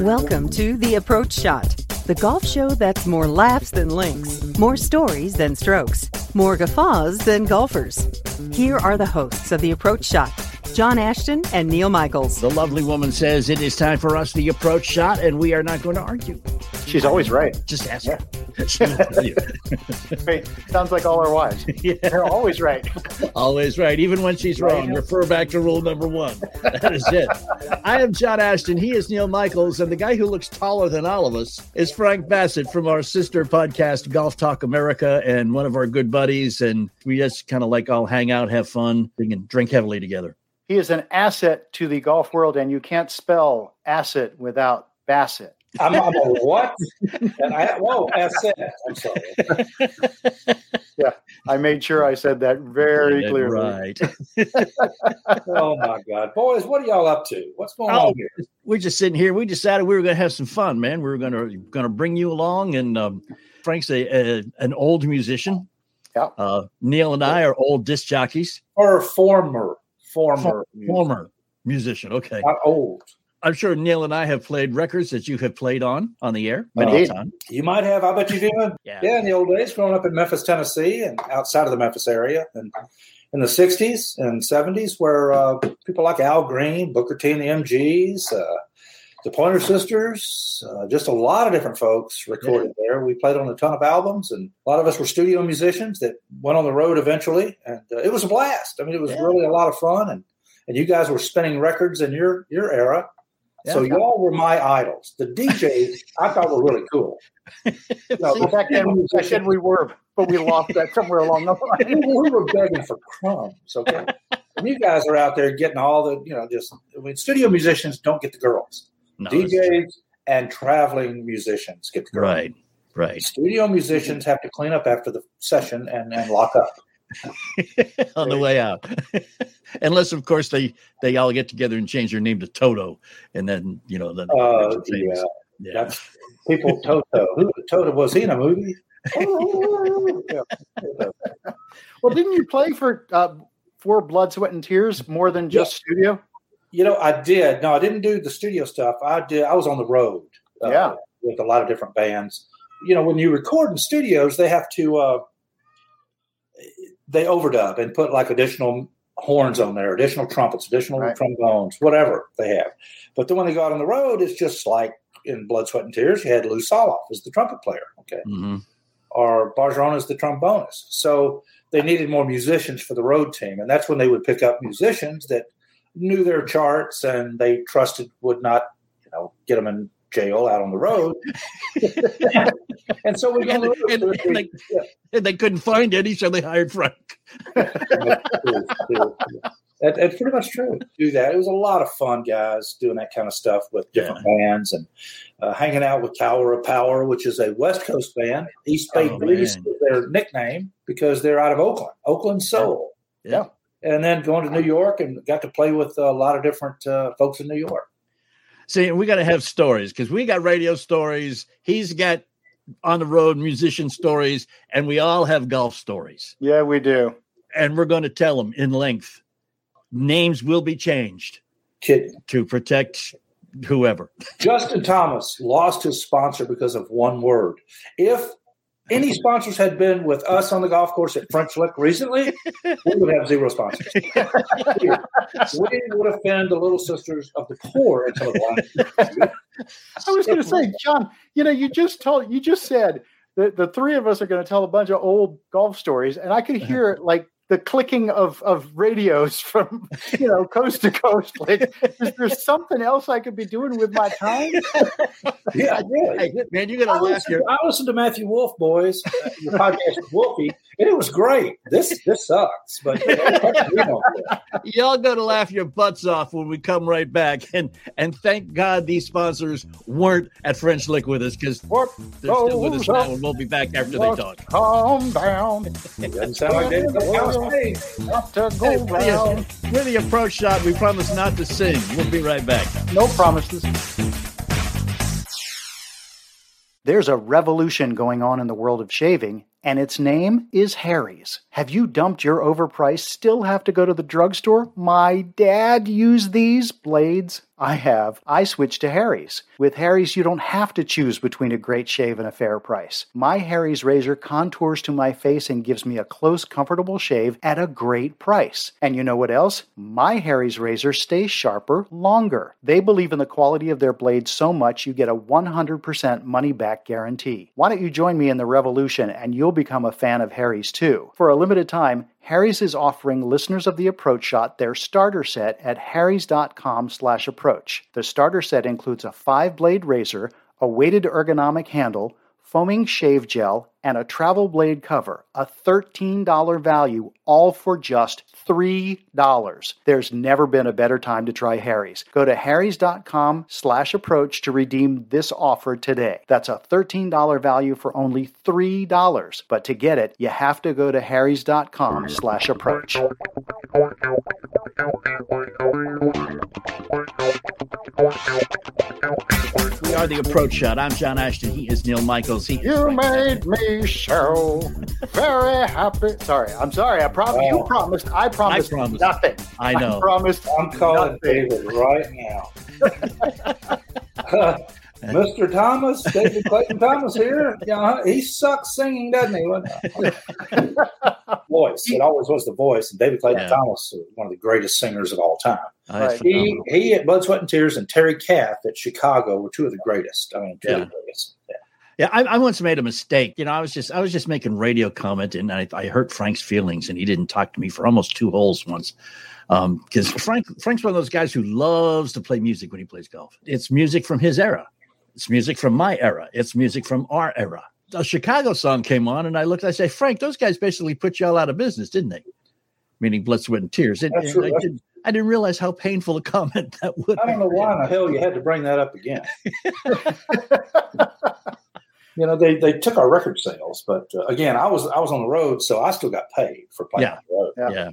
Welcome to The Approach Shot, the golf show that's more laughs than links, more stories than strokes, more guffaws than golfers. Here are the hosts of The Approach Shot, John Ashton and Neal Michaels. The lovely woman says it is time for us the approach shot, and we are not going to argue. She's always right. Just ask Yeah. her. She'll tell you. Wait, sounds like all our wives. Yeah. They're always right. Always right, even when she's Right. wrong. Refer back to rule number one. That is it. I am John Ashton. He is Neal Michaels, and the guy who looks taller than all of us is Frank Basset from our sister podcast, Golf Talk America, and one of our good buddies. And we just kind of like all hang out, have fun, and drink heavily together. He is an asset to the golf world, and you can't spell asset without Basset. I'm, I'm a what? And I, whoa, that's. I'm sorry. Yeah, I made sure I said that very Yeah, clearly. Right. Oh my God, boys, what are y'all up to? What's going Oh, on here? we're just sitting here. We decided we were going to have some fun, man. We were going to going to bring you along, and um, Frank's a, a an old musician. Yeah. Uh, Neal and I are old disc jockeys, Or former, former, former musician. Okay, not old. I'm sure Neal and I have played records that you have played on on the air many Indeed. times. You might have. I bet you did. Yeah. Yeah, in the old days, growing up in Memphis, Tennessee, and outside of the Memphis area, and in the '60s and '70s, where uh, people like Al Green, Booker T, and the MGs, uh, the Pointer Sisters, uh, just a lot of different folks recorded there. We played on a ton of albums, and a lot of us were studio musicians that went on the road eventually, and uh, it was a blast. I mean, it was Yeah. really a lot of fun, and and you guys were spinning records in your your era. So Yeah. y'all were my idols. The DJs I thought were really cool. No, but back then we said we were, but we lost that somewhere along the we, line. we were begging for crumbs. Okay, and you guys are out there getting all the you know just I mean, studio musicians don't get the girls. No, DJs and traveling musicians get the girls. right, right. Studio musicians have to clean up after the session and, and lock up. on the way out, unless of course they they all get together and change their name to Toto, and then you know then Uh, yeah, yeah. that's people. Toto, who Toto was he in a movie? Yeah. Well, didn't you play for uh, for Blood, Sweat, and Tears more than just studio? You know, I did. No, I didn't do the studio stuff. I did. I was on the road. uh, Yeah. with a lot of different bands. You know, when you record in studios, they have to uh, they overdub and put like additional horns on there, additional trumpets, additional Right. trombones, whatever they have. But then when they go out on the road, it's just like in Blood, Sweat, and Tears. You had Lew Soloff as the trumpet player, okay, Mhm. or Bargeron as the trombonist. So they needed more musicians for the road team, and that's when they would pick up musicians that knew their charts and they trusted would not, you know, get them in jail out on the road. and so we And, and- and they, and they couldn't find any, so they hired Frank. That, that's pretty much true. Do that. It was a lot of fun, guys, doing that kind of stuff with different bands and uh, hanging out with Tower of Power, which is a West Coast band. East Bay Oh, Breeze man. is their nickname because they're out of Oakland, Oakland Soul. Yeah. And then going to New York and got to play with a lot of different uh, folks in New York. See, we got to have stories because we got radio stories. He's got on the road musician stories, and we all have golf stories. Yeah, we do. And we're going to tell them in length. Names will be changed Kidding. to protect whoever. Justin Thomas lost his sponsor because of one word. If any sponsors had been with us on the golf course at French Lick recently, we would have zero sponsors. we would offend the little sisters of the poor until the I was going to say, John, you know, you just told, you just said that the three of us are going to tell a bunch of old golf stories, and I could hear it like the clicking of of radios from you know coast to coast. Like, is there something else I could be doing with my time? yeah, really. man, you're gonna I laugh. listened, I listened to Matthew Wolff, boys, uh, your podcast with Wolfie, and it was great. This this sucks, but you know, Y'all gonna laugh your butts off when we come right back. And and thank God these sponsors weren't at French Lick with us because they're still with us now, and we'll be back after they talk. Calm down. it doesn't sound like David Cow's face. Got to Hey, round. the approach shot. We promise not to sing. We'll be right back. No promises. There's a revolution going on in the world of shaving, and its name is Harry's. Have you dumped your overpriced, still have to go to the drugstore? My dad used these blades. I have. I switched to Harry's. With Harry's, you don't have to choose between a great shave and a fair price. My Harry's razor contours to my face and gives me a close, comfortable shave at a great price. And you know what else? My Harry's razor stays sharper longer. They believe in the quality of their blades so much you get a 100% money back guarantee. Why don't you join me in the revolution and you'll become a fan of Harry's too? For a limited time, Harry's is offering listeners of the Approach Shot their starter set at harrys.com slash approach. The starter set includes a five-blade razor, a weighted ergonomic handle, foaming shave gel, and a travel blade cover, a $13 value, all for just $3. There's never been a better time to try Harry's. Go to harrys.com slash approach to redeem this offer today. That's a $13 value for only $3. But to get it, you have to go to harrys.com slash approach. We are the approach shot. I'm John Ashton. He is Neal Michaels. He You made me so very happy. Sorry, I'm sorry. I promised. You Oh. promised. I promised, promised. nothing. I know. I promised. I'm calling nothing. David right now. Mr. Thomas, David Clayton Thomas here. Yeah, uh-huh. he sucks singing, doesn't he? voice. It always was the voice. And David Clayton Yeah. Thomas, is one of the greatest singers of all time. Oh, Right. He, he at Blood, Sweat, and Tears and Terry Kath at Chicago were two of the greatest. I mean, two of the greatest. Yeah. I, I once made a mistake. You know, I was just I was just making radio comment, and I, I hurt Frank's feelings, and he didn't talk to me for almost two holes once. Um, because Frank Frank's one of those guys who loves to play music when he plays golf. It's music from his era. It's music from my era. It's music from our era. A Chicago song came on, and I looked. I say, Frank, those guys basically put you all out of business, didn't they? Meaning blood, sweat, and tears. That's and. I, didn't, I didn't realize how painful a comment that would. I don't know why in the hell you had to bring that up again. you know, they, they took our record sales, but uh, again, I was I was on the road, so I still got paid for playing Yeah. on the road. been. Yeah.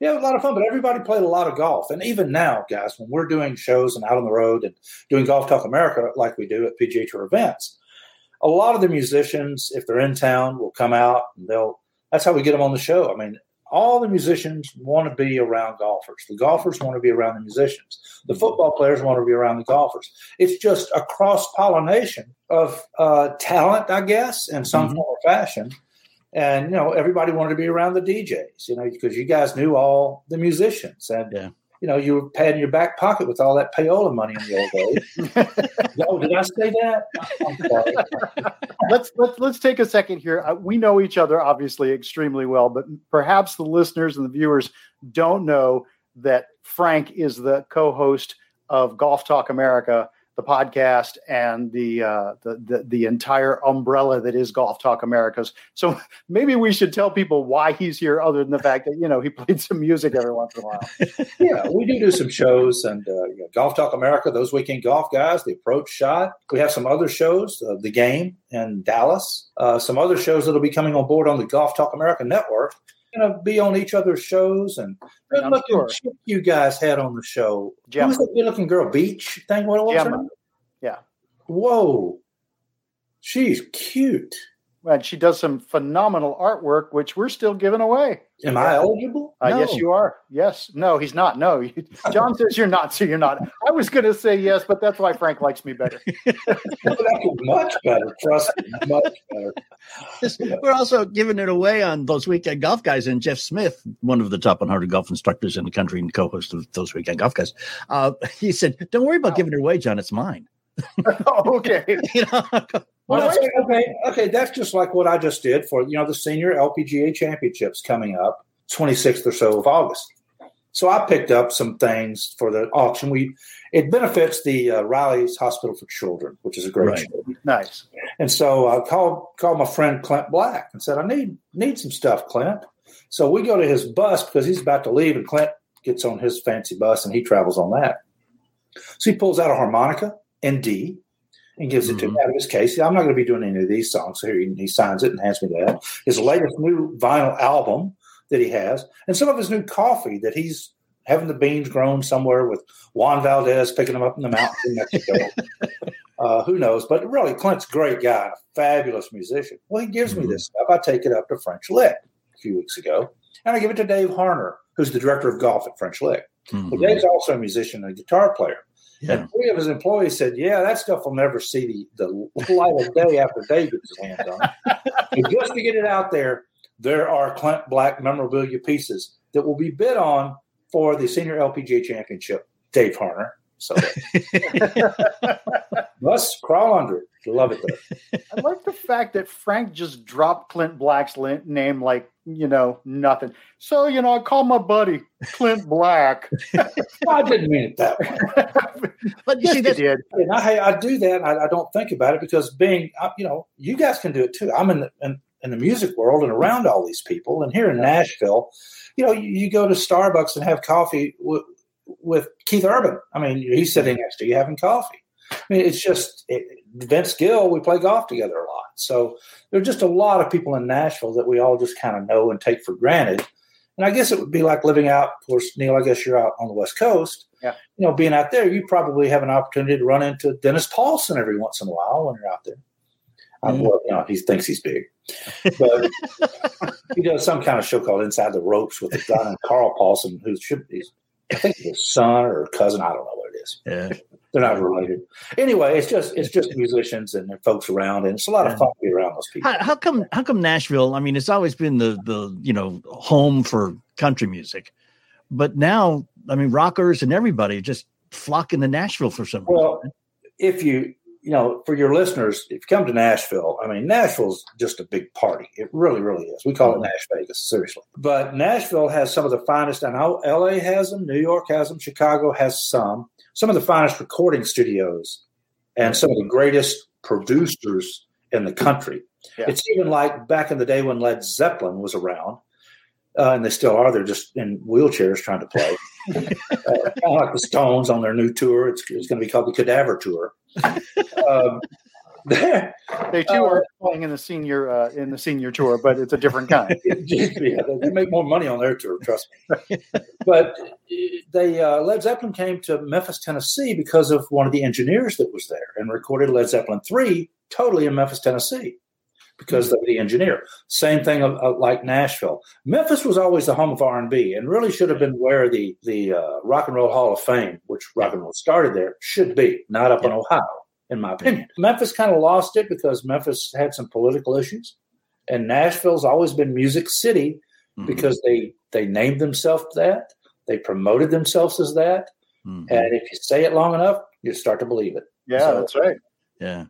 Yeah, it was a lot of fun, but everybody played a lot of golf. And even now, guys, when we're doing shows and out on the road and doing Golf Talk America like we do at PGA Tour events, a lot of the musicians, if they're in town, will come out and they'll. That's how we get them on the show. I mean, all the musicians want to be around golfers. The golfers want to be around the musicians. The football players want to be around the golfers. It's just a cross pollination of uh, talent, I guess, in some Mhm. form or fashion. And you know, everybody wanted to be around the DJs, you know, because you guys knew all the musicians, and Yeah. You know, you were padding your back pocket with all that payola money in the old days. oh, did I say that? Let's let's let's take a second here. Uh, we know each other obviously extremely well, but perhaps the listeners and the viewers don't know that Frank is the co-host of Golf Talk America, the podcast, and the uh, the, the the entire umbrella that is Golf Talk America's. So maybe we should tell people why he's here, other than the fact that you know he played some music every once in a while. yeah, we do do some shows and uh, you know, Golf Talk America, those weekend golf guys, the approach shot. We have some other shows, uh, the game in Dallas, uh, some other shows that'll be coming on board on the Golf Talk America network. Going to be on each other's shows and good looking sure. chick you guys had on the show. Gemma. Who's that good looking girl? Beach thing? What was her Gemma. name? Yeah. Whoa, she's cute. And she does some phenomenal artwork, which we're still giving away. Am I eligible? Uh, Yes, you are. Yes. No, he's not. No, John says you're not, so you're not. I was going to say yes, but that's why Frank likes me better. That was much better. Trust me, much better. We're also giving it away on those weekend golf guys. And Jeff Smith, one of the top 100 golf instructors in the country and co-host of those weekend golf guys, uh, he said, "Don't worry about giving it away, John. It's mine." oh, okay. You know, Well, okay, okay, okay, that's just like what I just did for you know the senior LPGA championships coming up, 26th or so of August. So I picked up some things for the auction. We it benefits the uh, Riley's Hospital for Children, which is a great Right. show. Nice. And so I called called my friend Clint Black and said, I need need some stuff, Clint. So we go to his bus because he's about to leave, and Clint gets on his fancy bus and he travels on that. So he pulls out a harmonica in D and gives it to me out of his case. I'm not going to be doing any of these songs. So here he, he signs it and hands me that. His latest new vinyl album that he has, and some of his new coffee that he's having the beans grown somewhere with Juan Valdez picking them up in the mountains in Mexico. Uh, who knows? But really, Clint's a great guy, a fabulous musician. Well, he gives me this stuff. I take it up to French Lick a few weeks ago, and I give it to Dave Harner, who's the director of golf at French Lick. Well, Mhm. Dave's also a musician and a guitar player. Yeah. And three of his employees said, "Yeah, that stuff will never see the, the light of day after Dave gets his hands on it." Just to get it out there, there are Clint Black memorabilia pieces that will be bid on for the Senior LPGA Championship. Dave Harner. So let's crawl under it. Love it though. I like the fact that Frank just dropped Clint Black's name like, you know, nothing. So, you know, I called my buddy Clint Black. I didn't mean it that way. But you yes, see, you that's, did. And I, I do that. I, I don't think about it because being, I- you know, you guys can do it too. I'm in the, in, in the music world and around all these people. And here in Nashville, you know, you, you go to Starbucks and have coffee with, with Keith Urban. I mean, he's sitting next to you having coffee. I mean, it's just it, Vince Gill. We play golf together a lot. So there's just a lot of people in Nashville that we all just kind of know and take for granted. And I guess it would be like living out. Of course, Neal. I guess you're out on the West Coast. Yeah. You know, being out there, you probably have an opportunity to run into Dennis Paulson every once in a while when you're out there. Um, Mm. well, you know, he thinks he's big, but he does some kind of show called Inside the Ropes with a guy named Carl Paulson, who should be, I think, his son or cousin. I don't know what it is. yeah. They're not related. Anyway, it's just it's just musicians and their folks around, and it's a lot of fun to be around those people. How, how come? How come Nashville? I mean, it's always been the the you know home for country music, but now I mean, rockers and everybody just flocking to Nashville for some reason. Well, if you you know, for your listeners, if you come to Nashville, I mean, Nashville's just a big party. It really, really is. We call it mm-hmm. Nash Vegas, seriously. But Nashville has some of the finest. I know LA has them, New York has them, Chicago has some. Some of the finest recording studios and some of the greatest producers in the country. Yeah. It's even like back in the day when Led Zeppelin was around, uh, and they still are. They're just in wheelchairs trying to play. uh, kind of like the Stones on their new tour. It's, it's going to be called the Cadaver Tour. Um, They too Uh, are playing in the senior uh, in the senior tour, but it's a different kind. yeah, they, they make more money on their tour, trust me. But they uh, Led Zeppelin came to Memphis, Tennessee, because of one of the engineers that was there, and recorded Led Zeppelin three totally in Memphis, Tennessee, because of the engineer. Same thing of, of like Nashville. Memphis was always the home of R and B, and really should have been where the the uh, Rock and Roll Hall of Fame, which rock and roll started there, should be, not up in Ohio in my opinion. Memphis kind of lost it because Memphis had some political issues, and Nashville's always been Music City Mhm. because they they named themselves that, they promoted themselves as that, Mhm. and if you say it long enough, you start to believe it. Yeah, So- that's right. yeah.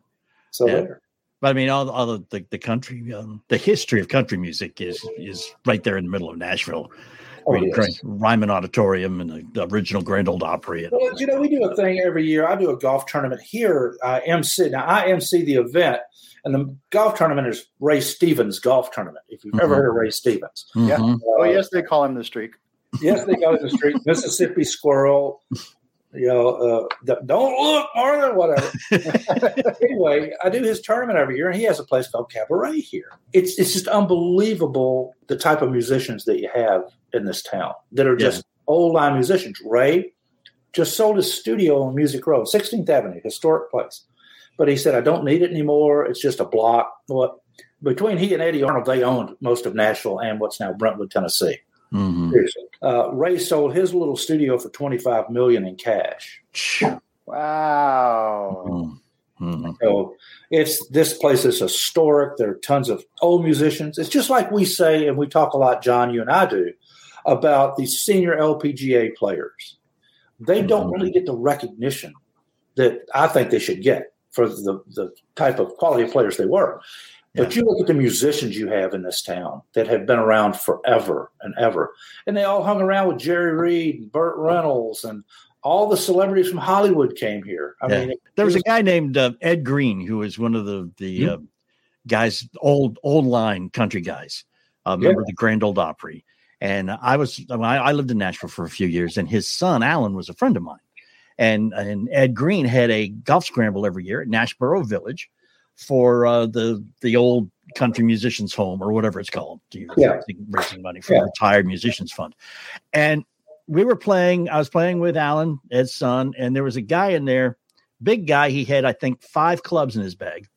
So Yeah. there. But I mean, all, all the, the, the country, um, the history of country music is is right there in the middle of Nashville. I Oh, mean, yes. Ryman Auditorium and the, the original Grand Ole Opry. And Well, you know, we do a thing every year. I do a golf tournament here. I MC now. I MC the event, and the golf tournament is Ray Stevens Golf Tournament. If you've ever Mhm. heard of Ray Stevens, Yeah. Mhm. Oh yes, they call him the streak. yes, they go to the street, Mississippi Squirrel. You know, uh, don't look, Martha, whatever. anyway, I do his tournament every year, and he has a place called Cabaret here. It's it's just unbelievable the type of musicians that you have in this town that are just old line musicians. Ray just sold his studio on Music Road, 16th Avenue, historic place. But he said, I don't need it anymore. It's just a block. What? between he and Eddy Arnold, they owned most of Nashville and what's now Brentwood, Tennessee. Mhm. Seriously. Uh, Ray sold his little studio for twenty five million in cash. Wow. Mhm. Mhm. So it's this place is historic. There are tons of old musicians. It's just like we say, and we talk a lot, John, you and I do, about the senior LPGA players. They don't really get the recognition that I think they should get for the, the type of quality of players they were. But you look at the musicians you have in this town that have been around forever and ever, and they all hung around with Jerry Reed and Burt Reynolds and all the celebrities from Hollywood came here. I Yeah. mean, There was it a guy named uh, Ed Green who was one of the the uh, guys, old old line country guys, uh, member of the Grand Ole Opry. And I was I, I lived in Nashville for a few years, and his son Alan was a friend of mine. And and Ed Green had a golf scramble every year at Nashboro Village for uh, the the old country musicians home or whatever it's called. to Yeah. raising, raising money for Yeah. the retired musicians fund. And we were playing. I was playing with Alan, Ed's son, and there was a guy in there, big guy. He had, I think, five clubs in his bag,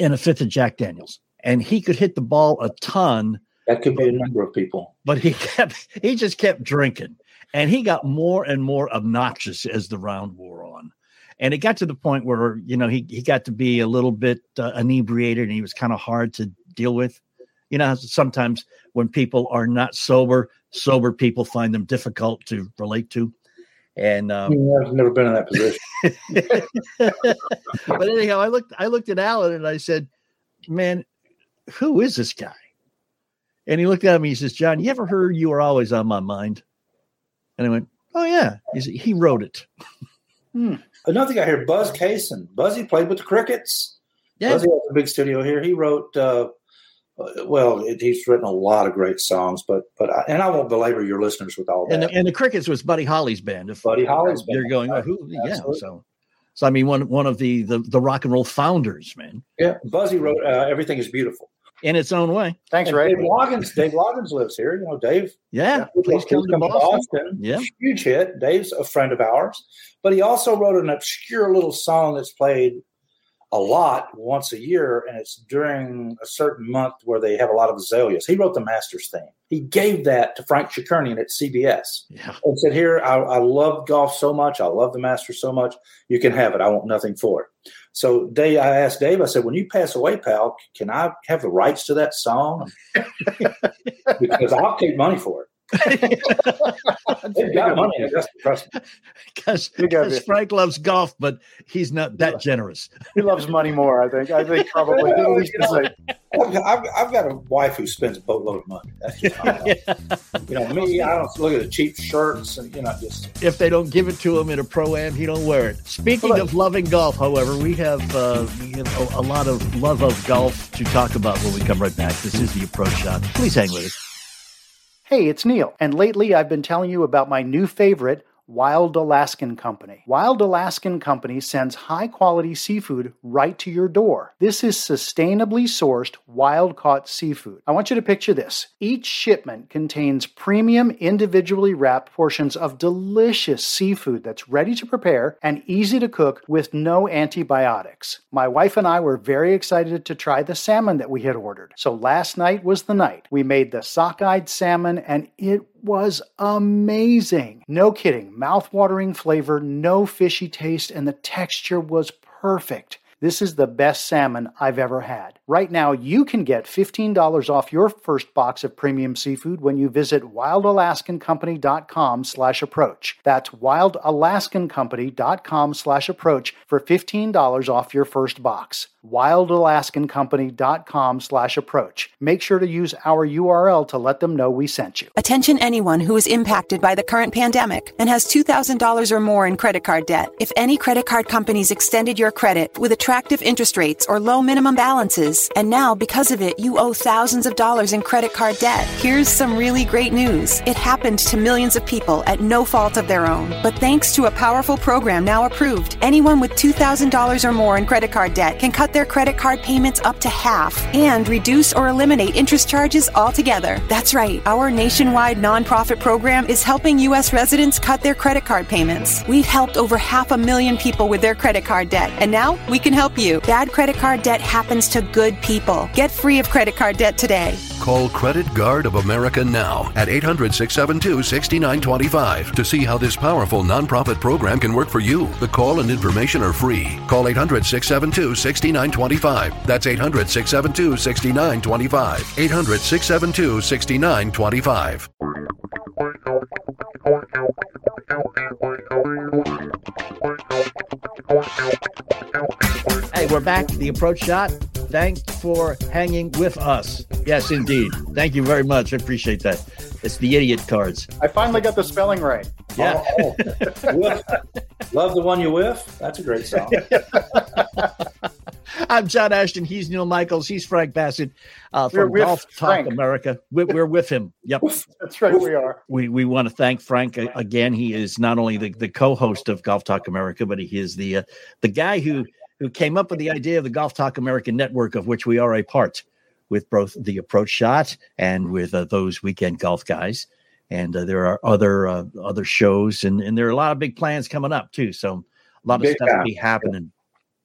and a fifth of Jack Daniels, and he could hit the ball a ton. that could be a number of people. But he kept, he just kept drinking, and he got more and more obnoxious as the round wore on. And it got to the point where you know he he got to be a little bit uh, inebriated, and he was kind of hard to deal with. You know, sometimes when people are not sober, sober people find them difficult to relate to. And um, I've never been in that position. but anyhow, I looked I looked at Alan and I said, Man, who is this guy? And he looked at me, he says, John, you ever heard you are always on my mind? And I went, Oh yeah. He said, he wrote it. Another guy here, Buzz Cason. Buzzy played with the Crickets. Yeah. Buzzy has a big studio here. He wrote, uh, well, it, he's written a lot of great songs, but but I, and I won't belabor your listeners with all that. And the, and the Crickets was Buddy Holly's band. If Buddy Holly's band. You're going, oh, who? Yeah. So, so I mean, one one of the the, the rock and roll founders, man, yeah, Buzzy wrote uh, "Everything Is Beautiful." In its own way. Thanks, And Ray. Dave Loggins, Dave Loggins lives here. You know, Dave. Yeah. Please come to Boston. Yeah. Huge hit. Dave's a friend of ours, but he also wrote an obscure little song that's played a lot once a year, and it's during a certain month where they have a lot of azaleas. He wrote the Masters theme. He gave that to Frank Chirkinian at CBS Yeah. and said, "Here, I, I love golf so much. I love the Masters so much. You can have it. I want nothing for it." So, Dave, I asked Dave. I said, "When you pass away, pal, can I have the rights to that song? because I'll take money for it. They've got money. That's trust. Because Big. Frank loves golf, but he's not that generous. He loves money more, I think. I think probably at least the. I've, I've, I've got a wife who spends a boatload of money. That's just how I am. You know, me, I don't look at the cheap shirts and, you know, just if they don't give it to him in a pro am, he don't wear it. Speaking of loving golf, however, we have uh, we have a, a lot of love of golf to talk about when we come right back. This is the approach shot. Please hang with us. Hey, it's Neal, and lately I've been telling you about my new favorite, Wild Alaskan Company. Wild Alaskan Company sends high quality seafood right to your door. This is sustainably sourced, wild caught seafood. I want you to picture this. Each shipment contains premium, individually wrapped portions of delicious seafood that's ready to prepare and easy to cook with no antibiotics. My wife and I were very excited to try the salmon that we had ordered. So last night was the night. We made the sockeyed salmon and it was amazing. No kidding. Mouth-watering flavor, no fishy taste, and the texture was perfect. This is the best salmon I've ever had. Right now, you can get $15 off your first box of premium seafood when you visit wildalaskancompany.com slash approach. That's wildalaskancompany.com slash approach for $15 off your first box. wildalaskancompany.com slash approach. Make sure to use our URL to let them know we sent you. Attention anyone who is impacted by the current pandemic and has $2,000 or more in credit card debt. If any credit card companies extended your credit with attractive interest rates or low minimum balances, and now because of it you owe thousands of dollars in credit card debt, here's some really great news. It happened to millions of people at no fault of their own. But thanks to a powerful program now approved, anyone with $2,000 or more in credit card debt can cut their credit card payments up to half and reduce or eliminate interest charges altogether. That's right. Our nationwide nonprofit program is helping U.S. residents cut their credit card payments. We've helped over half a million people with their credit card debt, and now we can help help you. Bad credit card debt happens to good people. Get free of credit card debt today. Call Credit Guard of America now at 800 672 6925 to see how this powerful nonprofit program can work for you. The call and information are free. Call 800 672 6925. That's 800 672 6925. 800 672 6925. Hey, we're back. The approach shot. Thanks for hanging with us. Yes, indeed. Thank you very much. I appreciate that. It's the idiot cards. I finally got the spelling right. Yeah. Oh, oh. whiff. Love the one you whiff. That's a great song. I'm John Ashton. He's Neal Michaels. He's Frank Basset uh, from Golf Talk America. We're, we're with him. Yep. That's right, we are. We we want to thank Frank again. He is not only the, the co-host of Golf Talk America, but he is the uh, the guy who who came up with the idea of the Golf Talk America network, of which we are a part, with both the Approach Shot and with uh, those weekend golf guys. And uh, there are other uh, other shows, and, and there are a lot of big plans coming up too. So a lot of Big stuff time. be happening.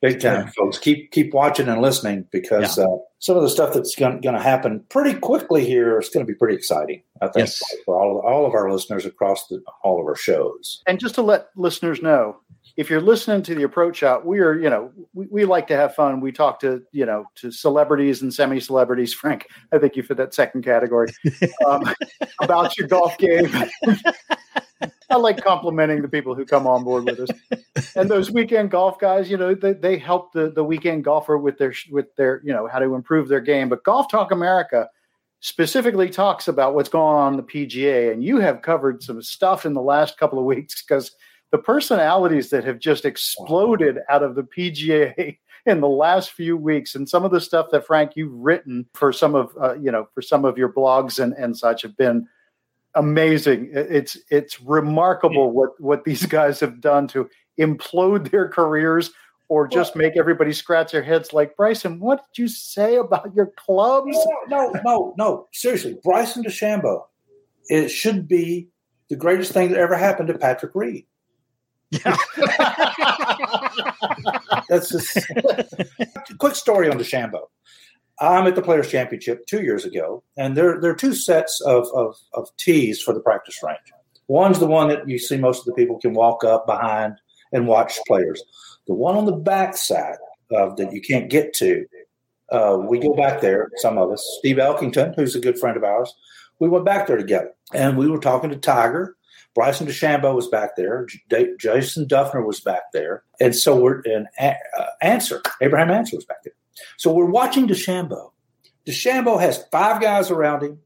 Big time, Yeah. folks. Keep keep watching and listening because uh, some of the stuff that's going to happen pretty quickly here is going to be pretty exciting. I think Yes. for all all of our listeners across the, all of our shows. And just to let listeners know, if you're listening to the approach shot, we are, you know, we, we like to have fun. We talk to, you know, to celebrities and semi celebrities. Frank, I think you fit that second category um, about your golf game. I like complimenting the people who come on board with us. And those weekend golf guys, you know, they, they help the, the weekend golfer with their, with their, you know, how to improve their game. But Golf Talk America specifically talks about what's going on in the PGA. And you have covered some stuff in the last couple of weeks because the personalities that have just exploded out of the PGA in the last few weeks and some of the stuff that Frank you've written for some of uh, you know for some of your blogs and and such have been amazing it's it's remarkable what what these guys have done to implode their careers or just make everybody scratch their heads like Bryson what did you say about your clubs No, no, no, no. Seriously, Bryson DeChambeau. It should be the greatest thing that ever happened to Patrick Reed. Yeah. That's just quick story on DeChambeau. I'm at the Players Championship two years ago, and there there are two sets of, of of tees for the practice range. One's the one that you see most of the people can walk up behind and watch players. The one on the back side of that you can't get to. Uh, we go back there, some of us. Steve Elkington, who's a good friend of ours, we went back there together, and we were talking to Tiger. Bryson DeChambeau was back there. J- Jason Dufner was back there, and so we're and uh, Ancer Abraham Ancer was back there. So we're watching DeChambeau. DeChambeau has five guys around him.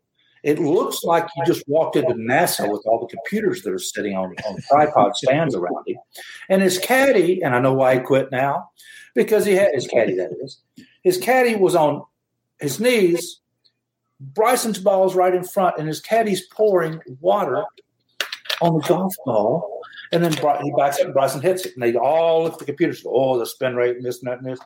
It looks like he just walked into NASA with all the computers that are sitting on, on tripod stands around him. And his caddy, and I know why he quit now, because he had his caddy, that is. His caddy was on his knees. Bryson's ball is right in front, and his caddy's pouring water on the golf ball. And then he backs up and Bryson hits it. And they all look at the computers, oh, the spin rate and this and that and this.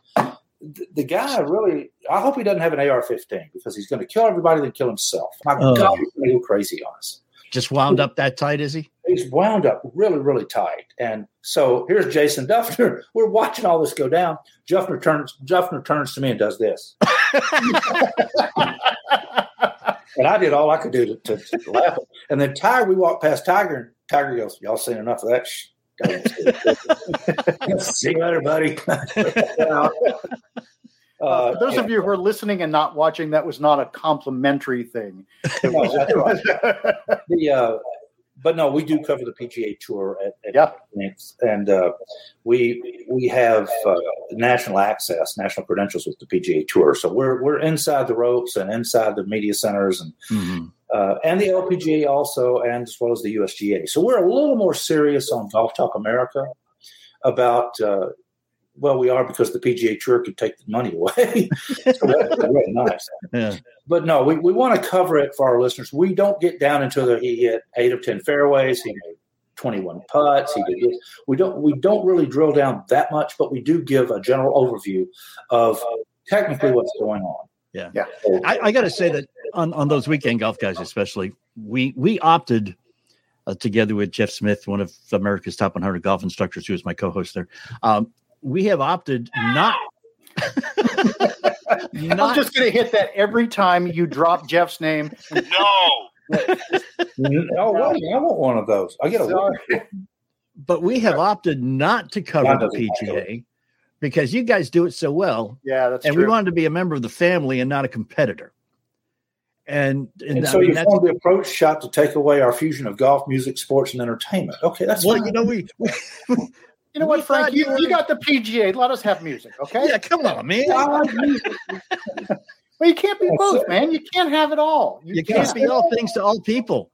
The, the guy really, I hope he doesn't have an AR 15 because he's going to kill everybody and kill himself. My Oh. God, he's going to go crazy on us. Just wound up that tight, is he? He's wound up really, really tight. And so here's Jason Dufner. We're watching all this go down. Dufner turns, Dufner turns to me and does this. and I did all I could do to, to, to laugh. And then Tiger, we walked past Tiger, and Tiger goes, "Y'all seen enough of that?" Sh- See you later, buddy. Uh, for those of you who are listening and not watching, that was not a complimentary thing. No, that's right. the uh, but no, we do cover the PGA Tour at, at Yeah. Phoenix, and uh, we we have uh, national access, national credentials with the PGA Tour. So we're we're inside the ropes and inside the media centers and Mhm. Uh, and the LPGA also, and as well as the USGA. So we're a little more serious on Golf Talk America about. Uh, well, we are because the PGA Tour could take the money away. so that's really nice Yeah. but no, we, we want to cover it for our listeners. We don't get down into the he hit eight of ten fairways, he made twenty one putts, he did this. We don't we don't really drill down that much, but we do give a general overview of technically what's going on. Yeah. Yeah. I, I got to say that on, on those weekend golf guys, especially, we we opted uh, together with Jeff Smith, one of America's top 100 golf instructors, who is my co-host there. Um, we have opted not Not- I'm just going to hit that every time you drop Jeff's name. No. oh, wait, I want one of those. I get a Sorry. but we have opted not to cover the. PGA because you guys do it so well, Yeah, that's and true. we wanted to be a member of the family and not a competitor. And, and, And I so mean, you that's, formed the approach shot to take away our fusion of golf, music, sports, and entertainment. Okay, that's well, fine. you know, we, we you know we what, Frank? You, you you got the PGA. Let us have music, okay? yeah, come on, man. I like music. Well, you can't be both, man. You can't have it all. You can't be all things to all people.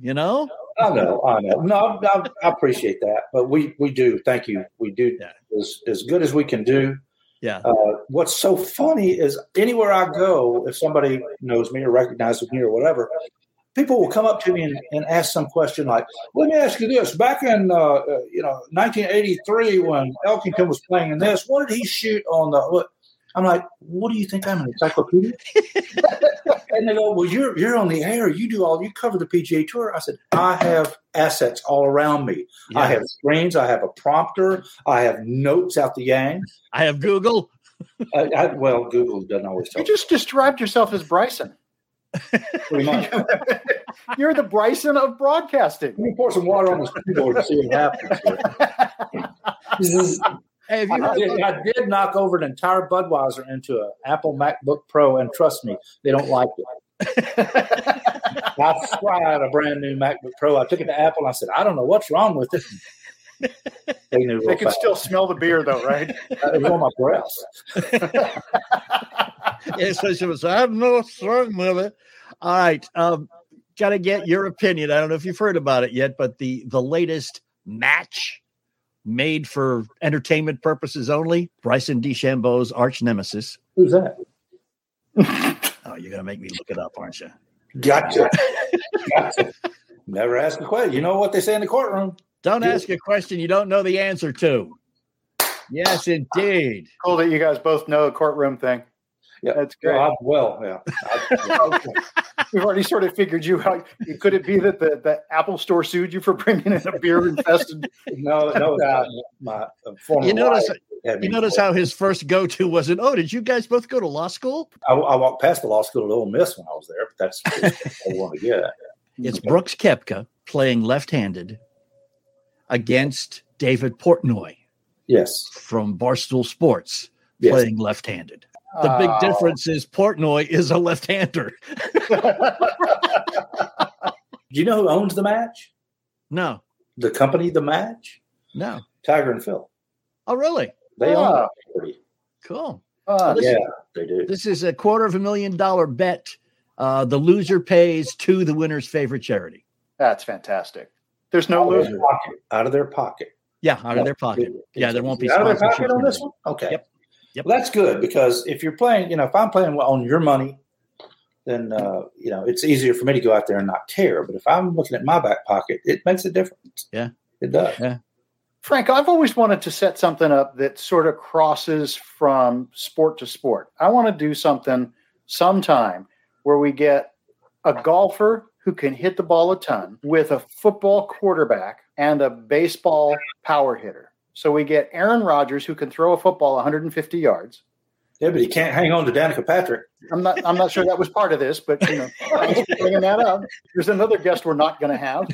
You know? I know, I know. No, I, I appreciate that, but we we do. Thank you. We do Yeah. as as good as we can do. Yeah. Uh, what's so funny is anywhere I go, if somebody knows me or recognizes me or whatever, people will come up to me and, and ask some question like, "Let me ask you this: Back in uh, uh, you know 1983, when Elkington was playing in this, what did he shoot on the?" What? I'm like, "What do you think? I'm an encyclopedia?" and they go, "Well, you're you're on the air. You do all. You cover the PGA Tour." I said, "I have assets all around me. I have screens. I have a prompter. I have notes out the yang. I have Google. I, I, well, Google doesn't always tell. You just described yourself as Bryson. pretty much. You're the Bryson of broadcasting. Let me pour some water on this keyboard and see what happens. Here. Hey, have you I did, I did knock over an entire Budweiser into an Apple MacBook Pro, and trust me, they don't like it. I tried a brand new MacBook Pro. I took it to Apple. and I said, I don't know what's wrong with it. They knew They can fast. still smell the beer, though, right? It was on my breath. yeah, so she was, I have no wrong with it. All right. Um, got to get your opinion. I don't know if you've heard about it yet, but the the latest match made for entertainment purposes only, Bryson DeChambeau's arch nemesis. Who's that? Oh, you're gonna make me look it up, aren't you? Gotcha. gotcha. Never ask a question. You know what they say in the courtroom? Don't Yeah. ask a question you don't know the answer to. Yes, indeed. Cool that you guys both know a courtroom thing. Yeah. That's great. Well, I- well yeah. I- We've already sort of figured you out. Could it be that the, the Apple store sued you for bringing in a beer infested? no, no, my, my uh, former You notice wife you notice how his first go to wasn't, oh, did you guys both go to law school? I, I walked past the law school at Ole Miss when I was there, but that's what I want to get at. It's Brooks Koepka playing left handed against David Portnoy Yes. from Barstool Sports Yes. playing left handed. The big Oh. difference is Portnoy is a left hander. Do you know who owns the match? No, The company, the match? no. Tiger and Phil. Oh, really? They own the property. Cool. Uh, This- Yeah, they do. This is a quarter of a million dollar bet. Uh, the loser pays to the winner's favorite charity. that's fantastic. There's no out, loser. their pocket, out of their pocket. Yeah, out of their pocket. Yeah, there won't be out of their pocket on this one. Okay. Yep. Yep. Well, that's good because if you're playing, you know, if I'm playing on your money, then uh, you know it's easier for me to go out there and not care. But if I'm looking at my back pocket, it makes a difference. Yeah. it does. Yeah. Frank, I've always wanted to set something up that sort of crosses from sport to sport. I want to do something sometime where we get a golfer who can hit the ball a ton with a football quarterback and a baseball power hitter. So we get Aaron Rodgers who can throw a football 150 yards. Yeah, but he can't hang on to Danica Patrick. I'm not. I'm not sure that was part of this, but you know, bringing that up. There's another guest we're not going to have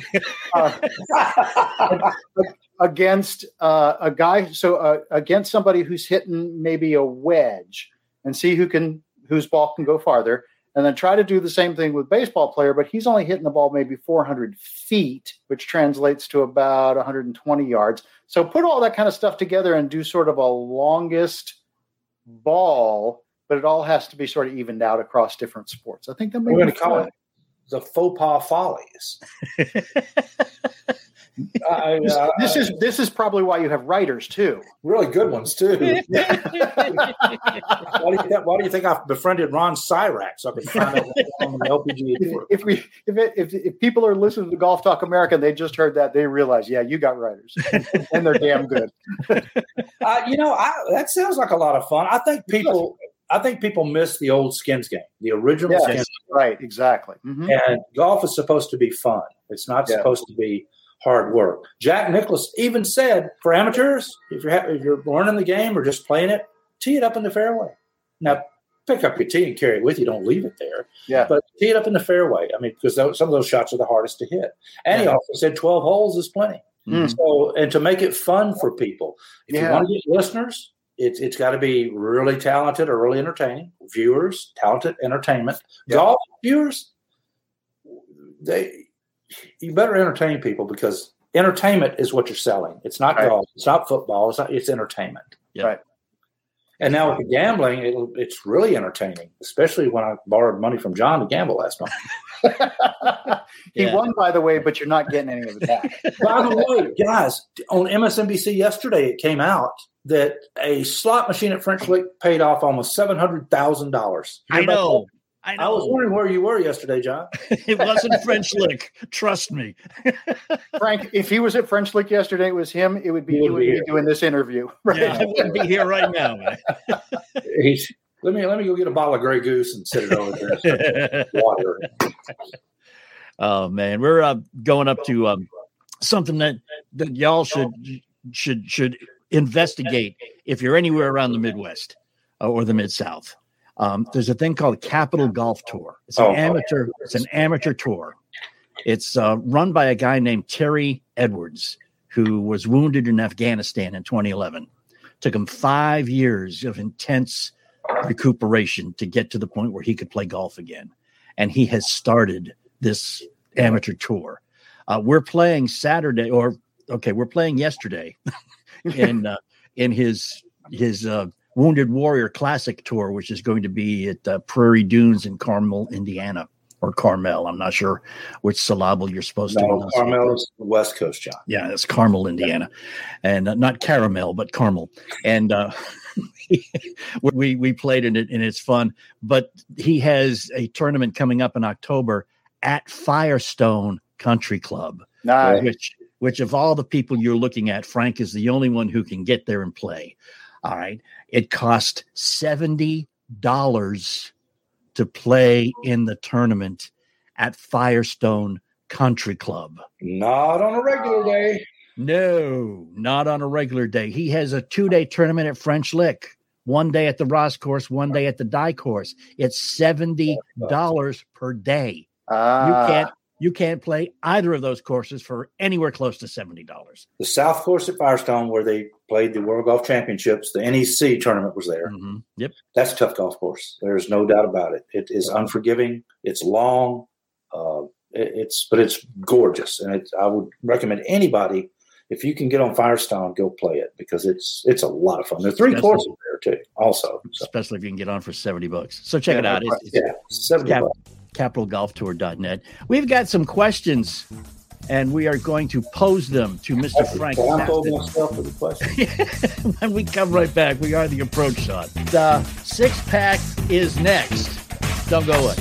uh, against uh, a guy. So uh, against somebody who's hitting maybe a wedge, and see who can whose ball can go farther, and then try to do the same thing with baseball player. But he's only hitting the ball maybe 400 feet, which translates to about 120 yards. So put all that kind of stuff together and do sort of a longest ball, but it all has to be sort of evened out across different sports. I think that may We're going to call it the faux pas follies. I, This, uh, this is this is probably why you have writers too. really good ones too. why, do you think, why do you think I befriended Ron Sirak so I could find out what's on the LPGA If, tour? if we if, it, if if people are listening to Golf Talk America and they just heard that, they realize, yeah, you got writers, and they're damn good. Uh, you know, I, that sounds like a lot of fun. I think people, I think people miss the old skins game, the original Yes, skins. right, exactly. Mhm. And golf is supposed to be fun. It's not Yeah. supposed to be hard work. Jack Nicklaus even said, for amateurs, if you're if you're learning the game or just playing it, tee it up in the fairway. Now, pick up your tee and carry it with you. Don't leave it there. Yeah. But tee it up in the fairway. I mean, because those, some of those shots are the hardest to hit. And he also said 12 holes is plenty. Mm. So, and to make it fun for people, if Yeah. you want to get listeners, it's it's got to be really talented or really entertaining. Viewers, talented entertainment. Yeah. Golf viewers, they you better entertain people because entertainment is what you're selling. It's not Right. golf. It's not football. It's not. It's entertainment. Yeah. Right. And now with the gambling, it, it's really entertaining, especially when I borrowed money from John to gamble last month. he Yeah. won, by the way, but you're not getting any of it back. By the way, guys, on MSNBC yesterday, it came out that a slot machine at French Lick paid off almost seven hundred thousand dollars. I know. I I was wondering where you were yesterday, John. it wasn't French lick. Trust me. Frank, if he was at French Lick yesterday, it was him. It would be He he would would be be doing this interview. Right. Yeah, I wouldn't be here right now. He's, let me let me go get a bottle of Grey Goose and sit it over there. Water. oh man, we're uh, going up to um, something that that y'all should should should investigate if you're anywhere around the Midwest uh, or the Mid South. Um, there's a thing called Capital Golf Tour. It's an Oh. amateur. It's an amateur tour. It's uh, run by a guy named Terry Edwards, who was wounded in Afghanistan in 2011. Took him five years of intense recuperation to get to the point where he could play golf again. And he has started this amateur tour. Uh, we're playing Saturday, or okay, we're playing yesterday in uh, in his his uh, Wounded Warrior Classic tour, which is going to be at uh, Prairie Dunes in Carmel, Indiana, or Carmel. I'm not sure which syllable you're supposed to. No, pronounce. Carmel's the West Coast, John. Yeah, it's Carmel, Indiana, and uh, not caramel, but Carmel. And uh, we we played in it, and it's fun. But he has a tournament coming up in October at Firestone Country Club, Nice. which which of all the people you're looking at, Frank is the only one who can get there and play. All right, it cost seventy dollars to play in the tournament at Firestone Country Club. Not on a regular day. No, not on a regular day. He has a two day tournament at French Lick, one day at the Ross course, one day at the Dye course. It's $70 per day. Ah, You can't you can't play either of those courses for anywhere close to $70. The South Course at Firestone, where they played the World Golf Championships, the NEC tournament was there. Mhm. Yep. That's a tough golf course. There's no doubt about it. It is unforgiving. It's long. Uh, it- it's but it's gorgeous, and it's, I would recommend anybody if you can get on Firestone, go play it because it's it's a lot of fun. There are three Yes. courses there too, also. So, Especially if you can get on for 70 bucks. So check it out. It's, it's yeah, seventy Cap- bucks. capitalgolftour.net. We've got some questions and we are going to pose them to Mr. Frank. Blindfold Baston. myself for the question. when we come right back, we are the approach shot. The six pack is next. Don't go away.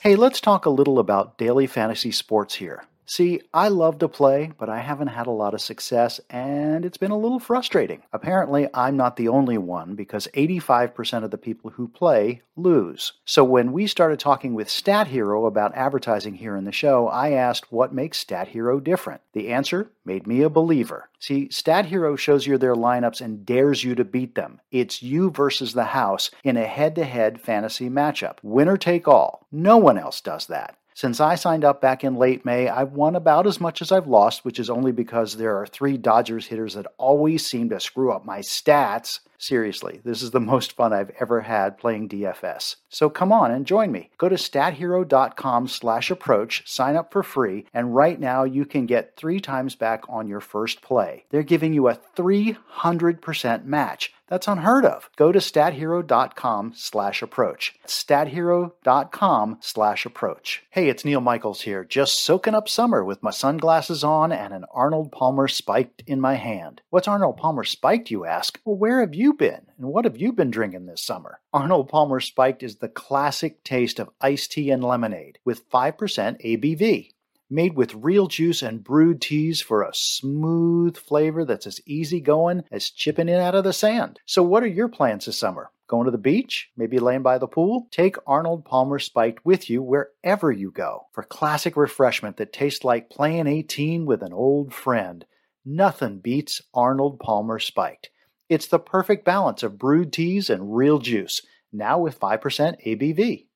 Hey, let's talk a little about daily fantasy sports here. See, I love to play, but I haven't had a lot of success, and it's been a little frustrating. Apparently, I'm not the only one because 85% of the people who play lose. So when we started talking with Stat Hero about advertising here in the show, I asked what makes Stat Hero different. The answer made me a believer. See, Stat Hero shows you their lineups and dares you to beat them. It's you versus the house in a head to head fantasy matchup. Winner take all. No one else does that. Since I signed up back in late May, I've won about as much as I've lost, which is only because there are three Dodgers hitters that always seem to screw up my stats. Seriously, this is the most fun I've ever had playing DFS. So come on and join me. Go to stathero.com slash approach, sign up for free, and right now you can get three times back on your first play. They're giving you a 300% match. That's unheard of. Go to stathero.com slash approach. Stathero.com slash approach. Hey, it's Neal Michaels here, just soaking up summer with my sunglasses on and an Arnold Palmer spiked in my hand. What's Arnold Palmer spiked, you ask? Well, where have you been? And what have you been drinking this summer? Arnold Palmer spiked is the classic taste of iced tea and lemonade with 5% ABV made with real juice and brewed teas for a smooth flavor that's as easy going as chipping in out of the sand. So, what are your plans this summer? Going to the beach? Maybe laying by the pool? Take Arnold Palmer Spiked with you wherever you go for classic refreshment that tastes like playing 18 with an old friend. Nothing beats Arnold Palmer Spiked. It's the perfect balance of brewed teas and real juice, now with 5% ABV.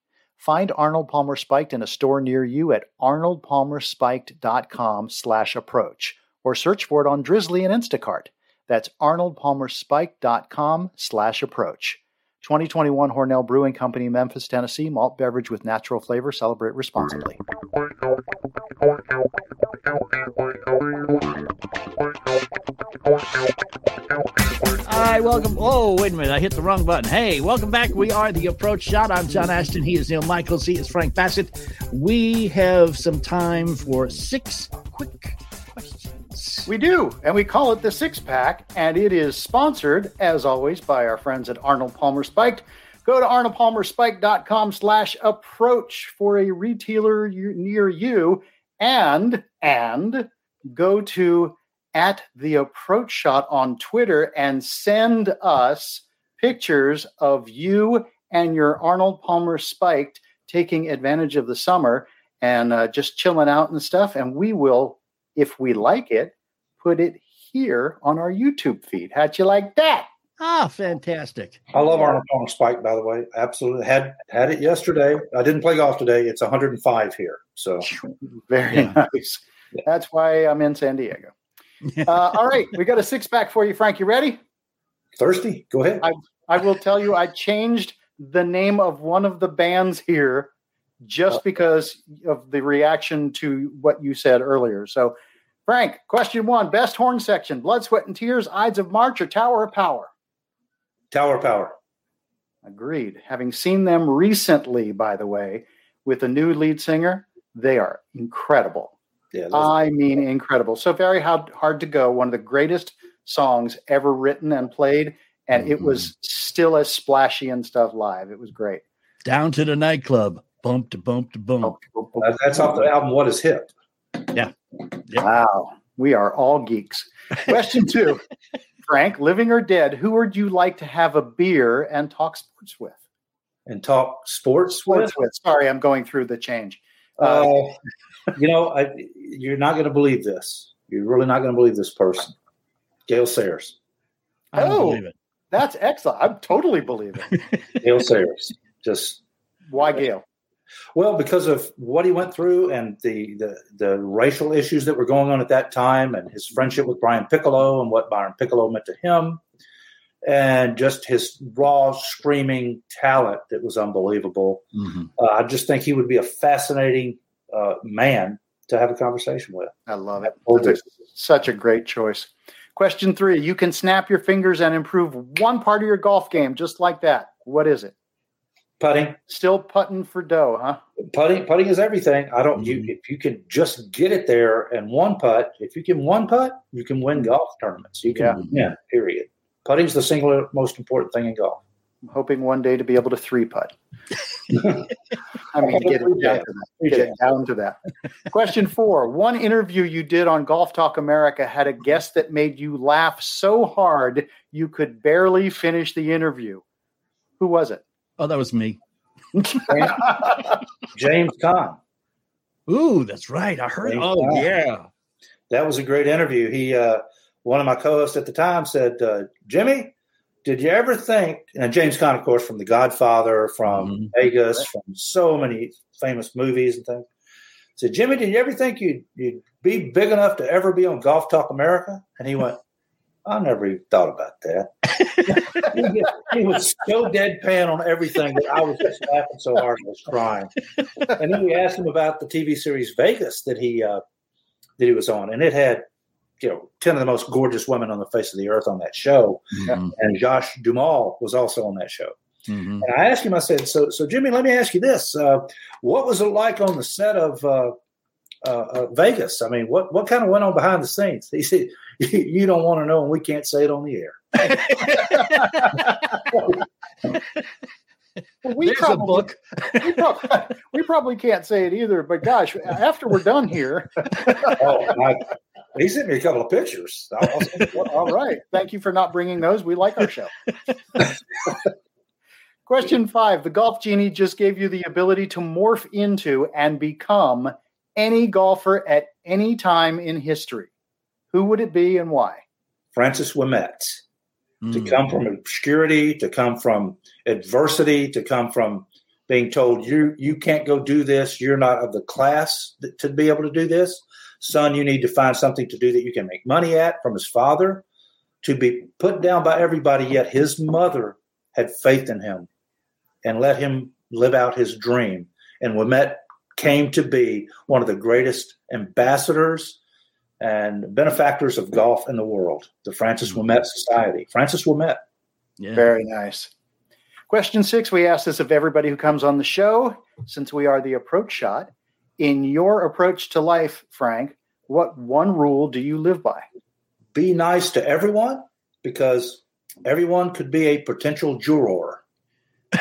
Find Arnold Palmer Spiked in a store near you at arnoldpalmerspiked.com slash approach or search for it on Drizly and Instacart. That's arnoldpalmerspiked.com slash approach. 2021 Hornell Brewing Company, Memphis, Tennessee. Malt beverage with natural flavor. Celebrate responsibly. Welcome. Oh, wait a minute. I hit the wrong button. Hey, welcome back. We are The Approach Shot. I'm John Ashton. He is Neal Michaels. He is Frank Basset. We have some time for six quick questions. We do, and we call it the Six Pack, and it is sponsored, as always, by our friends at Arnold Palmer Spiked. Go to arnoldpalmerspiked.com slash approach for a retailer near you, and and go to at the approach shot on Twitter and send us pictures of you and your Arnold Palmer Spiked taking advantage of the summer and uh, just chilling out and stuff. And we will, if we like it, put it here on our YouTube feed. How'd you like that? Ah, fantastic. I love Arnold Palmer Spike, by the way. Absolutely. Had had it yesterday. I didn't play golf today. It's 105 here. So very yeah. nice. That's why I'm in San Diego. Uh, all right, we got a six pack for you, Frank. You ready? Thirsty? Go ahead. I, I will tell you, I changed the name of one of the bands here just uh. because of the reaction to what you said earlier. So, Frank, question one Best horn section Blood, Sweat, and Tears, Ides of March, or Tower of Power? Tower of Power. Agreed. Having seen them recently, by the way, with a new lead singer, they are incredible. Yeah, I mean, incredible. So very hard, hard to go. One of the greatest songs ever written and played, and mm-hmm. it was mm-hmm. still as splashy and stuff live. It was great. Down to the nightclub, bump to bump to bump. That's off the album. What is hip? Yeah. yeah. Wow, we are all geeks. Question two, Frank, living or dead, who would you like to have a beer and talk sports with? And talk sports, sports with? with? Sorry, I'm going through the change. Uh, uh, you know, I, you're not going to believe this. You're really not going to believe this person. Gale Sayers. I don't oh, that's excellent. I'm totally believe it. Gale Sayers. Just why Gale? Well, because of what he went through and the, the the racial issues that were going on at that time, and his friendship with Brian Piccolo and what Brian Piccolo meant to him, and just his raw screaming talent that was unbelievable. Mm-hmm. Uh, I just think he would be a fascinating uh, man to have a conversation with. I love it. That's such a great choice. Question three You can snap your fingers and improve one part of your golf game just like that. What is it? Putting. Still putting for dough, huh? Putting putting is everything. I don't mm-hmm. you if you can just get it there and one putt, if you can one putt, you can win golf tournaments. You can yeah. win, period. Putting's the single most important thing in golf. I'm hoping one day to be able to three putt. I mean, get it, down to that. get it down to that. Question four One interview you did on Golf Talk America had a guest that made you laugh so hard you could barely finish the interview. Who was it? Oh, that was me. James Caan. Ooh, that's right. I heard. James oh, Caan. yeah. That was a great interview. He, uh, one of my co-hosts at the time said, uh, Jimmy, did you ever think, and James Caan, of course, from The Godfather, from mm-hmm. Vegas, from so many famous movies and things, said, Jimmy, did you ever think you'd, you'd be big enough to ever be on Golf Talk America? And he went, I never even thought about that. he, he, was so deadpan on everything that I was just laughing so hard I was crying. And then we asked him about the TV series Vegas that he uh, that he was on, and it had you know, 10 of the most gorgeous women on the face of the earth on that show. Mm-hmm. And Josh Duhamel was also on that show. Mm-hmm. And I asked him, I said, so, so Jimmy, let me ask you this. Uh, what was it like on the set of uh, uh, uh Vegas? I mean, what, what kind of went on behind the scenes? He said, you don't want to know, and we can't say it on the air. we There's probably, a book. we, probably, we, probably, can't say it either, but gosh, after we're done here. oh, I, he sent me a couple of pictures. All right. Thank you for not bringing those. We like our show. Question five The Golf Genie just gave you the ability to morph into and become any golfer at any time in history. who would it be and why? Francis Ouimet. Mm. To come from obscurity, to come from adversity, to come from being told you you can't go do this, you're not of the class to be able to do this. Son, you need to find something to do that you can make money at from his father, to be put down by everybody, yet his mother had faith in him and let him live out his dream. And Ouimet came to be one of the greatest ambassadors and benefactors of golf in the world, the Francis mm-hmm. Ouimet Society. Francis Ouimet. Yeah. Very nice. Question six we ask this of everybody who comes on the show, since we are the approach shot. In your approach to life, Frank, what one rule do you live by? Be nice to everyone because everyone could be a potential juror.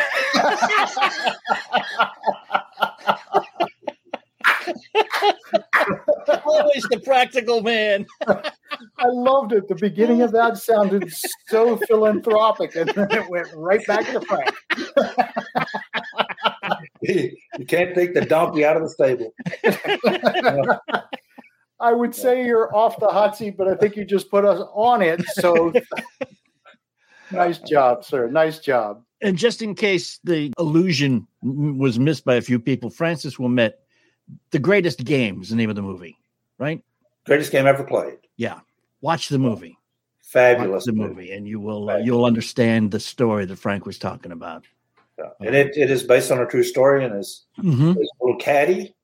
Always the practical man. I loved it. The beginning of that sounded so philanthropic, and then it went right back to Frank. you can't take the donkey out of the stable. I would say you're off the hot seat, but I think you just put us on it. So nice job, sir. Nice job. And just in case the illusion was missed by a few people, Francis Ouimet, The Greatest Game is the name of the movie, right? Greatest game ever played. Yeah. Watch the movie. Fabulous Watch the movie, and you will uh, you'll understand the story that Frank was talking about. Yeah. And it, it is based on a true story, and his, Mhm. his little caddy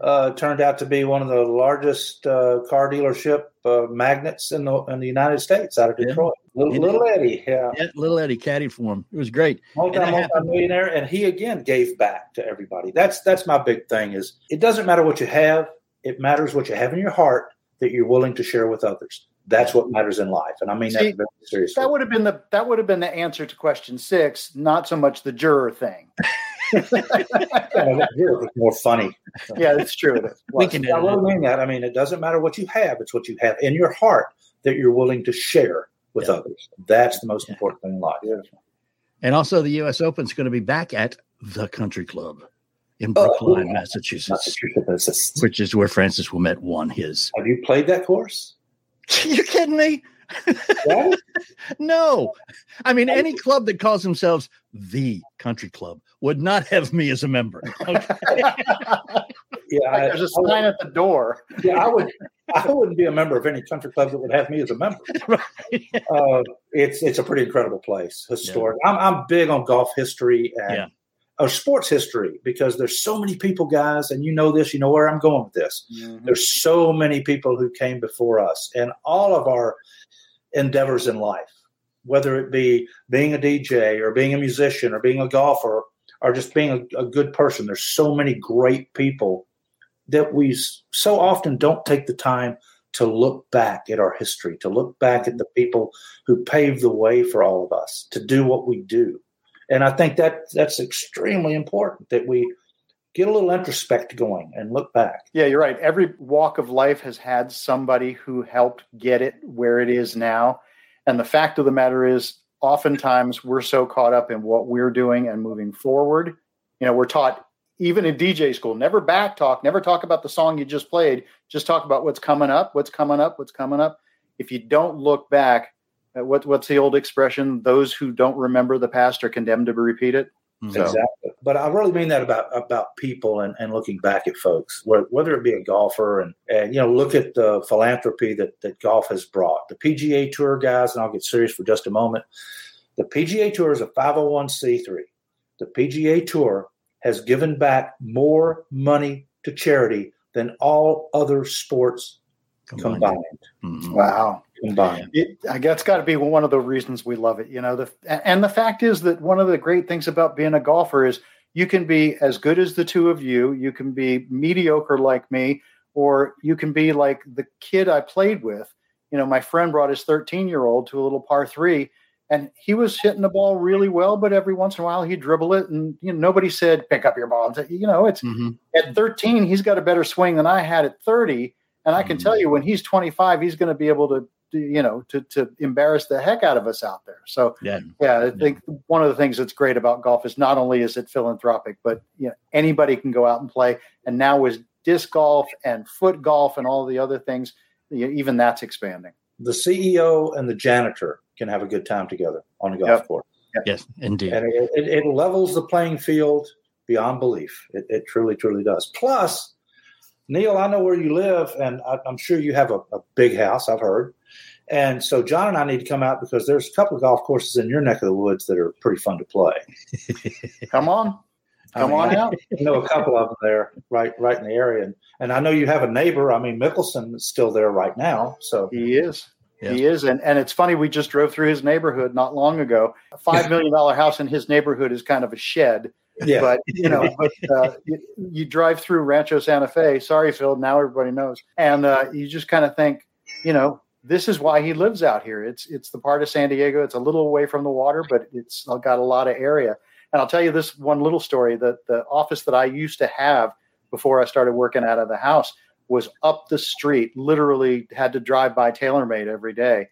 uh, turned out to be one of the largest uh, car dealership uh, magnets in the in the United States out of Yeah. Detroit. Little, little Eddie, yeah, Yeah, little Eddie caddied for him. It was great. Multi millionaire, and he again gave back to everybody. That's that's my big thing. Is it doesn't matter what you have; it matters what you have in your heart that you're willing to share with others. That's what matters in life, and I mean See, that very seriously. That would have been the that would have been the answer to question six, not so much the juror thing. It's more funny. Yeah, that's true. It is. We can I edit really mean that. I mean, it doesn't matter what you have; it's what you have in your heart that you're willing to share with Yeah. others. That's the most Yeah. important thing in life. And also, the U.S. Open is going to be back at the Country Club in Oh, Brookline, yeah. Massachusetts, Massachusetts. which is where Francis Ouimet won his. Have you played that course? you kidding me? Yeah. No. I mean, any club that calls themselves the Country Club would not have me as a member. Okay. yeah, I, There's a sign at the door. yeah, I would. I wouldn't be a member of any country club that would have me as a member. Right. Uh, it's it's a pretty incredible place, historic. I'm I'm big on golf history and Yeah. Or sports history because there's so many people, guys, and you know this. You know where I'm going with this. Mm-hmm. There's so many people who came before us, and all of our endeavors in life, whether it be being a DJ or being a musician or being a golfer or just being a, a good person, there's so many great people that we so often don't take the time to look back at our history, to look back at mm-hmm. the people who paved the way for all of us to do what we do. And I think that that's extremely important that we get a little introspect going and look back. Yeah, you're right. Every walk of life has had somebody who helped get it where it is now. And the fact of the matter is, oftentimes we're so caught up in what we're doing and moving forward. You know, we're taught even in DJ school, never back talk, never talk about the song you just played, just talk about what's coming up, what's coming up, what's coming up. If you don't look back, what, what's the old expression? Those who don't remember the past are condemned to repeat it. So- Exactly. But I really mean that about about people and, and looking back at folks, whether it be a golfer and, and you know, look at the philanthropy that, that golf has brought. The PGA Tour guys, and I'll get serious for just a moment. The PGA Tour is a 501c3. The PGA Tour has given back more money to charity than all other sports Combined. combined. Mhm. Wow. Combined. It, I guess got to be one of the reasons we love it. You know, the and the fact is that one of the great things about being a golfer is you can be as good as the two of you, you can be mediocre like me, or you can be like the kid I played with. You know, my friend brought his 13 year old to a little par three, and he was hitting the ball really well, but every once in a while he'd dribble it, and you know, nobody said pick up your ball. You know, it's Mhm. at 13 he's got a better swing than I had at 30, and I can Mhm. tell you when he's 25 he's going to be able to you know to to embarrass the heck out of us out there. So Yeah. yeah, I think one of the things that's great about golf is not only is it philanthropic, but you know anybody can go out and play. And now with disc golf and foot golf and all the other things, even that's expanding. The CEO and the janitor can have a good time together on a golf Yep. course, Yes, indeed. and it, it, it levels the playing field beyond belief. It, it truly, truly does. Plus, Neal, I know where you live, and I, I'm sure you have a, a big house. I've heard, and so John and I need to come out because there's a couple of golf courses in your neck of the woods that are pretty fun to play. Come on, come I mean, on out. I know a couple of them there, right, right in the area, and, and I know you have a neighbor. I mean, Mickelson is still there right now, so He is. Yeah. He is, and and it's funny. We just drove through his neighborhood not long ago. A five million dollar house in his neighborhood is kind of a shed, yeah, but you know, but uh, you, you drive through Rancho Santa Fe. Sorry, Phil. Now everybody knows, and uh, you just kind of think, you know, this is why he lives out here. It's it's the part of San Diego. It's a little away from the water, but it's got a lot of area. And I'll tell you this one little story. that the office that I used to have before I started working out of the house was up the street. Literally had to drive by TaylorMade every day,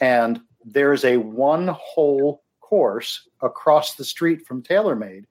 and there's a one hole course across the street from TaylorMade.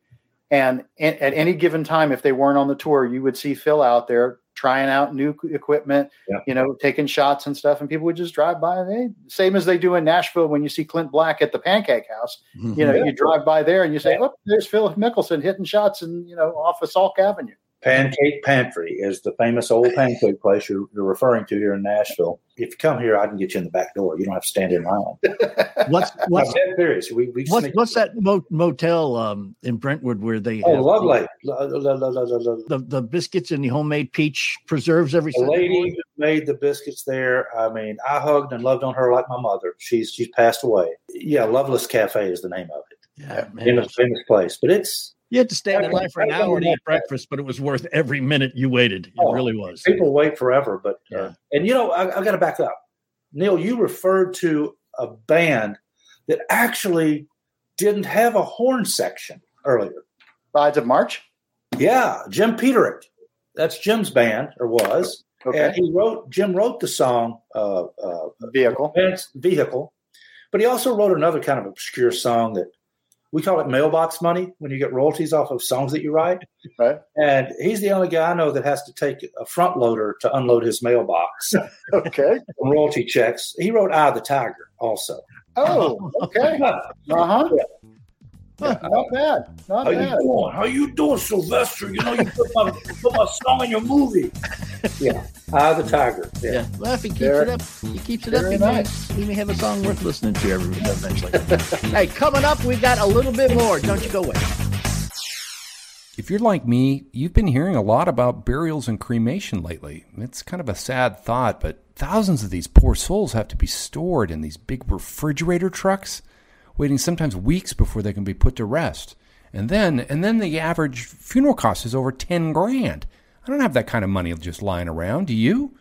And at any given time, if they weren't on the tour, you would see Phil out there trying out new equipment, Yeah. you know, taking shots and stuff. And people would just drive by. They, same as they do in Nashville when you see Clint Black at the Pancake House. Mm-hmm. You know, Yeah. you drive by there and you say, "Oh, there's Phil Mickelson hitting shots," and you know, off of Salk Avenue. Pancake Pantry is the famous old pancake place you're, you're referring to here in Nashville. If you come here, I can get you in the back door. You don't have to stand in line. What's what's serious. We, we what's, what's that mo- motel um, in Brentwood where they Oh, have lovely. Lo- lo- lo- lo- lo- lo- the, the biscuits and the homemade peach preserves every The lady who made the biscuits there. I mean, I hugged and loved on her like my mother. She's she's passed away. Yeah, Loveless Cafe is the name of it. Yeah, man. Famous, famous place. But it's You had to stand in line for an hour to eat breakfast, but it was worth every minute you waited. It Oh, really was. people wait forever. But uh, and you know, I, I got to back up. Neal, you referred to a band that actually didn't have a horn section earlier. Sides of March. Yeah, Jim Peterick. That's Jim's band or was, and Okay. he wrote. Jim wrote the song uh, uh, Vehicle. Vehicle, but he also wrote another kind of obscure song that we call it mailbox money when you get royalties off of songs that you write. Right. And he's the only guy I know that has to take a front loader to unload his mailbox Okay. from royalty checks. He wrote "Eye of the Tiger" also. Oh, okay. Uh huh. Not bad. Not How you doing? How you doing, Sylvester? You know you put my, put my song in your movie. Yeah, "Eye of the Tiger." Yeah. Yeah. Well, if he keeps Very- it up, he keeps it up. very He may, he may have a song worth listening to every eventually. hey, coming up, we got a little bit more. Don't you go away. If you're like me, you've been hearing a lot about burials and cremation lately. It's kind of a sad thought, but thousands of these poor souls have to be stored in these big refrigerator trucks, waiting sometimes weeks before they can be put to rest. And then, and then the average funeral cost is over 10 grand. I don't have that kind of money just lying around, do you?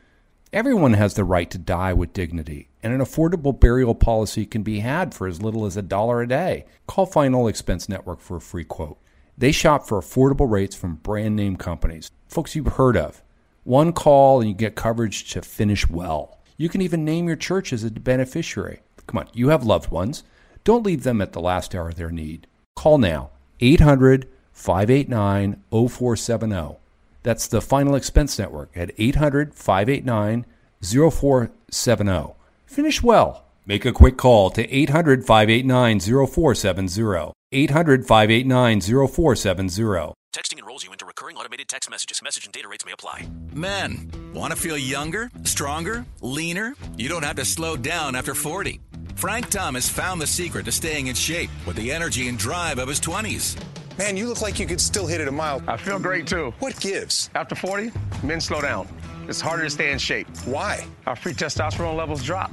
Everyone has the right to die with dignity, and an affordable burial policy can be had for as little as a dollar a day. Call Final Expense Network for a free quote. They shop for affordable rates from brand name companies, folks you've heard of. One call and you get coverage to finish well. You can even name your church as a beneficiary. Come on, you have loved ones. Don't leave them at the last hour of their need. Call now 800 589 0470. That's the Final Expense Network at 800 589 0470. Finish well. Make a quick call to 800 589 0470. 800 589 0470. Texting enrolls you into recurring automated text messages. Message and data rates may apply. Men, want to feel younger, stronger, leaner? You don't have to slow down after 40. Frank Thomas found the secret to staying in shape with the energy and drive of his 20s. Man, you look like you could still hit it a mile. I feel great too. What gives? After 40, men slow down. It's harder to stay in shape. Why? Our free testosterone levels drop.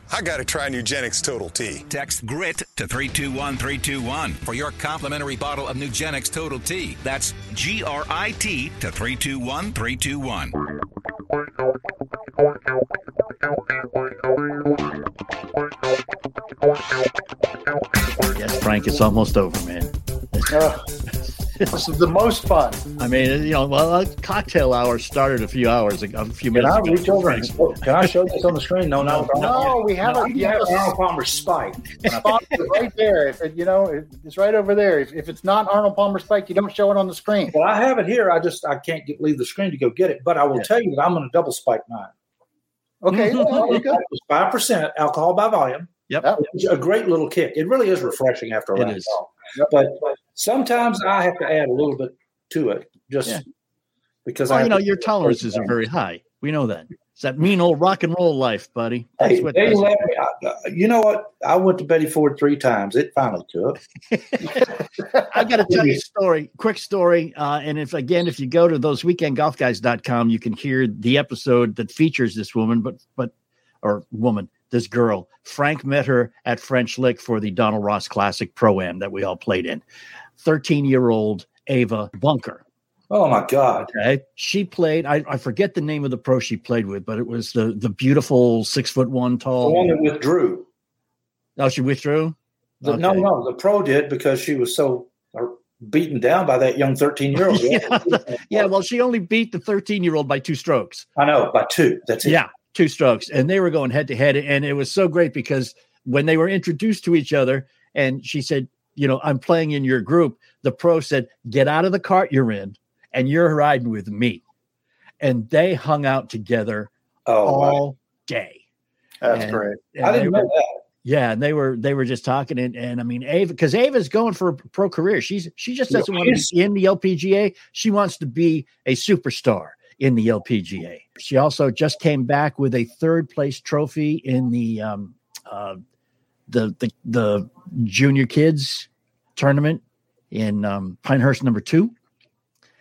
I got to try Nugenix Total T. Text GRIT to 321321 for your complimentary bottle of Nugenix Total T. That's G R I T to 321321. Yes, Frank, it's almost over, man. Oh this is the most fun. I mean, you know, well, a cocktail hour started a few hours ago, a few Can minutes I ago. reach over and can I show this on the screen? No, no, No, we have no, a you have Arnold Palmer spike. is right there. If it, you know, it- it's right over there. If, if it's not Arnold Palmer Spike, you don't show it on the screen. Well, I have it here. I just I can't get, leave the screen to go get it. But I will tell you that I'm going to double spike mine. Okay, well, there you go. Five percent alcohol by volume. Yep. A great little kick. It really is refreshing after a It round. is. But sometimes I have to add a little bit to it, just Yeah. because I. You know, your tolerances are very high. We know that. It's that mean old rock and roll life, buddy. That's Hey, what they let me, I- uh, you know what? I went to Betty Ford three times. It finally took. I got to tell you a story, quick story. Uh, and if again, if you go to those weekendgolfguys.com, you can hear the episode that features this woman, but but or woman, this girl. Frank met her at French Lick for the Donald Ross Classic Pro Am that we all played in. 13 year old Ava Bunker. Oh my God! Okay, she played. I, I forget the name of the pro she played with, but it was the the beautiful six foot one tall. The one that withdrew. Oh, she withdrew. The, No, Okay. no, the pro did because she was so uh, beaten down by that young thirteen year old. yeah, yeah. Well, she only beat the 13 year old by two strokes. I know by two. That's it. Yeah, two strokes, and they were going head to head, and it was so great because when they were introduced to each other, and she said, "You know, I'm playing in your group." The pro said, "Get out of the cart you're in, and you're riding with me," and they hung out together Oh, wow. all day. That's And- great. and I didn't were- that. Yeah, and they were they were just talking, and, and I mean Ava because Ava's going for a pro career. She's she just doesn't want to be in the LPGA. She wants to be a superstar in the LPGA. She also just came back with a third place trophy in the um uh the the the junior kids tournament in um, Pinehurst number two.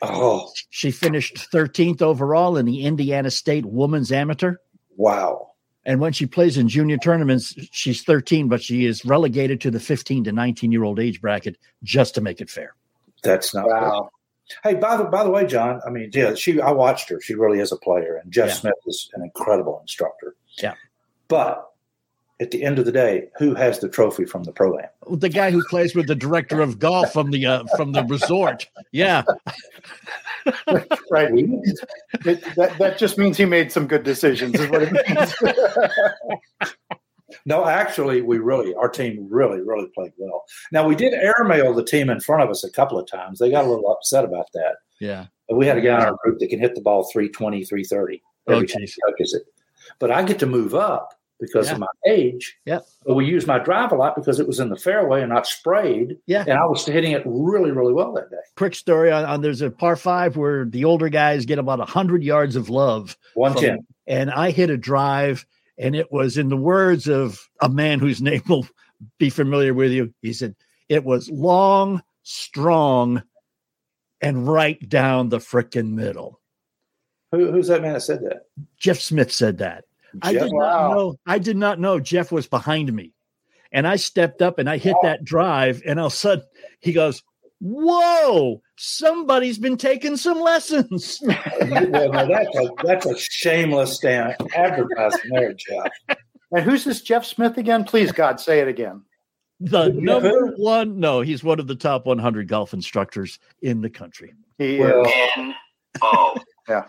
Oh, She finished 13th overall in the Indiana State Women's Amateur. wow. And when she plays in junior tournaments, she's 13, but she is relegated to the 15 to 19 year old age bracket just to make it fair. That's not Wow. Hey, by the by the way, John. I mean, yeah, she. I watched her. She really is a player, and Jeff Yeah. Smith is an incredible instructor. Yeah. But at the end of the day, who has the trophy from the pro am? The guy who plays with the director of golf from the uh, from the resort. Yeah. Right. It, that, that just means he made some good decisions, is what it means. No, actually, we really, our team really, really played well. Now we did airmail the team in front of us a couple of times. They got a little upset about that. Yeah. But we had a guy in our group that can hit the ball 320, 330 Oh, every time geez. he touches it. But I get to move up because Yeah. of my age. Yeah. But we used my drive a lot because it was in the fairway and not sprayed. Yeah. And I was hitting it really, really well that day. Quick story on, on there's a par five where the older guys get about 100 yards of love. 110. from- and I hit a drive, and it was in the words of a man whose name will be familiar with you. He said, It was long, strong, and right down the frickin' middle. Who, who's that man that said that? Jeff Smith said that. I did Wow. not know. I did not know Jeff was behind me, and I stepped up and I hit that drive, and all of a sudden he goes, "Whoa! Somebody's been taking some lessons." well, no, that's a, that's a shameless stand advertising there, Jeff. and who's this Jeff Smith again? Please, God, say it again. the number one. No, he's one of the top 100 golf instructors in the country. He, Well, uh, Oh, yeah.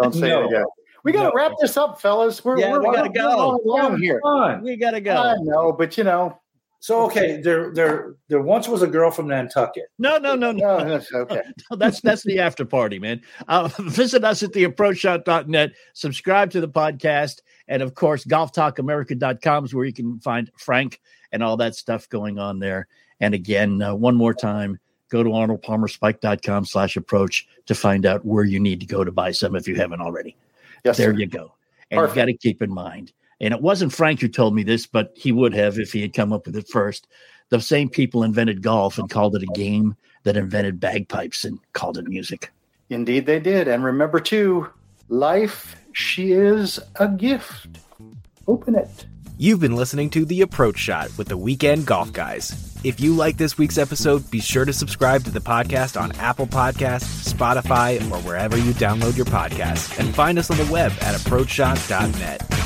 don't say No. it again. We got to No. wrap this up, fellas. We're, Yeah, we're, we gotta we're go. all alone here. We gotta go. I go. know, but you know, So okay, there there there once was a girl from Nantucket. No, no, no, no. no, that's okay. that's that's the after party, man. Uh, visit us at theapproachshot.net. Subscribe to the podcast, and of course, golftalkamerica.com is where you can find Frank and all that stuff going on there. And again, uh, one more time, go to arnoldpalmerspike.com slash approach to find out where you need to go to buy some if you haven't already. Yes, there sir. you go. And Perfect. you got to keep in mind, and it wasn't Frank who told me this, but he would have if he had come up with it first. The same people invented golf and called it a game that invented bagpipes and called it music. Indeed, they did. And remember, too, life, she is a gift. Open it. You've been listening to The Approach Shot with the Weekend Golf Guys. If you like this week's episode, be sure to subscribe to the podcast on Apple Podcasts, Spotify, or wherever you download your podcasts. And find us on the web at approachshot.net.